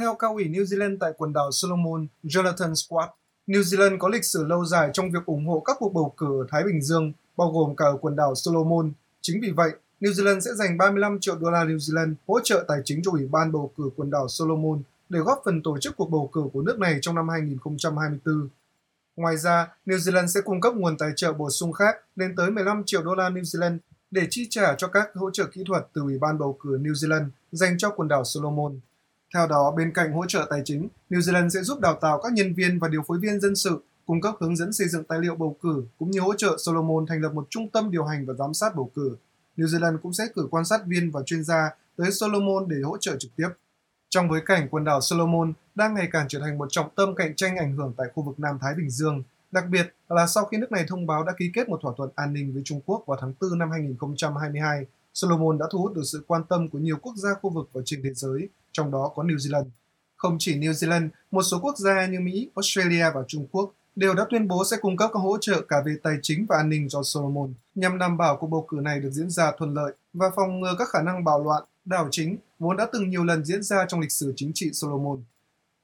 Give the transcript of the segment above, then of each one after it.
Theo cao ủy New Zealand tại quần đảo Solomon, Jonathan Squat, New Zealand có lịch sử lâu dài trong việc ủng hộ các cuộc bầu cử ở Thái Bình Dương, bao gồm cả ở quần đảo Solomon. Chính vì vậy, New Zealand sẽ dành 35 triệu đô la New Zealand hỗ trợ tài chính cho Ủy ban bầu cử quần đảo Solomon để góp phần tổ chức cuộc bầu cử của nước này trong năm 2024. Ngoài ra, New Zealand sẽ cung cấp nguồn tài trợ bổ sung khác lên tới 15 triệu đô la New Zealand để chi trả cho các hỗ trợ kỹ thuật từ Ủy ban bầu cử New Zealand dành cho quần đảo Solomon. Theo đó, bên cạnh hỗ trợ tài chính, New Zealand sẽ giúp đào tạo các nhân viên và điều phối viên dân sự, cung cấp hướng dẫn xây dựng tài liệu bầu cử, cũng như hỗ trợ Solomon thành lập một trung tâm điều hành và giám sát bầu cử. New Zealand cũng sẽ cử quan sát viên và chuyên gia tới Solomon để hỗ trợ trực tiếp. Trong bối cảnh quần đảo Solomon đang ngày càng trở thành một trọng tâm cạnh tranh ảnh hưởng tại khu vực Nam Thái Bình Dương, đặc biệt là sau khi nước này thông báo đã ký kết một thỏa thuận an ninh với Trung Quốc vào tháng 4 năm 2022, Solomon đã thu hút được sự quan tâm của nhiều quốc gia khu vực và trên thế giới, trong đó có New Zealand. Không chỉ New Zealand, một số quốc gia như Mỹ, Australia và Trung Quốc đều đã tuyên bố sẽ cung cấp các hỗ trợ cả về tài chính và an ninh cho Solomon nhằm đảm bảo cuộc bầu cử này được diễn ra thuận lợi và phòng ngừa các khả năng bạo loạn, đảo chính vốn đã từng nhiều lần diễn ra trong lịch sử chính trị Solomon.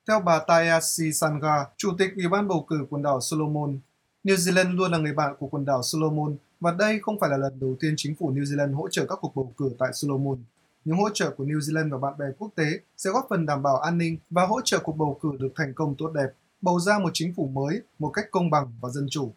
Theo bà Tayashi Sanga, Chủ tịch Ủy ban bầu cử quần đảo Solomon, New Zealand luôn là người bạn của quần đảo Solomon và đây không phải là lần đầu tiên chính phủ New Zealand hỗ trợ các cuộc bầu cử tại Solomon. Những hỗ trợ của New Zealand và bạn bè quốc tế sẽ góp phần đảm bảo an ninh và hỗ trợ cuộc bầu cử được thành công tốt đẹp, bầu ra một chính phủ mới một cách công bằng và dân chủ.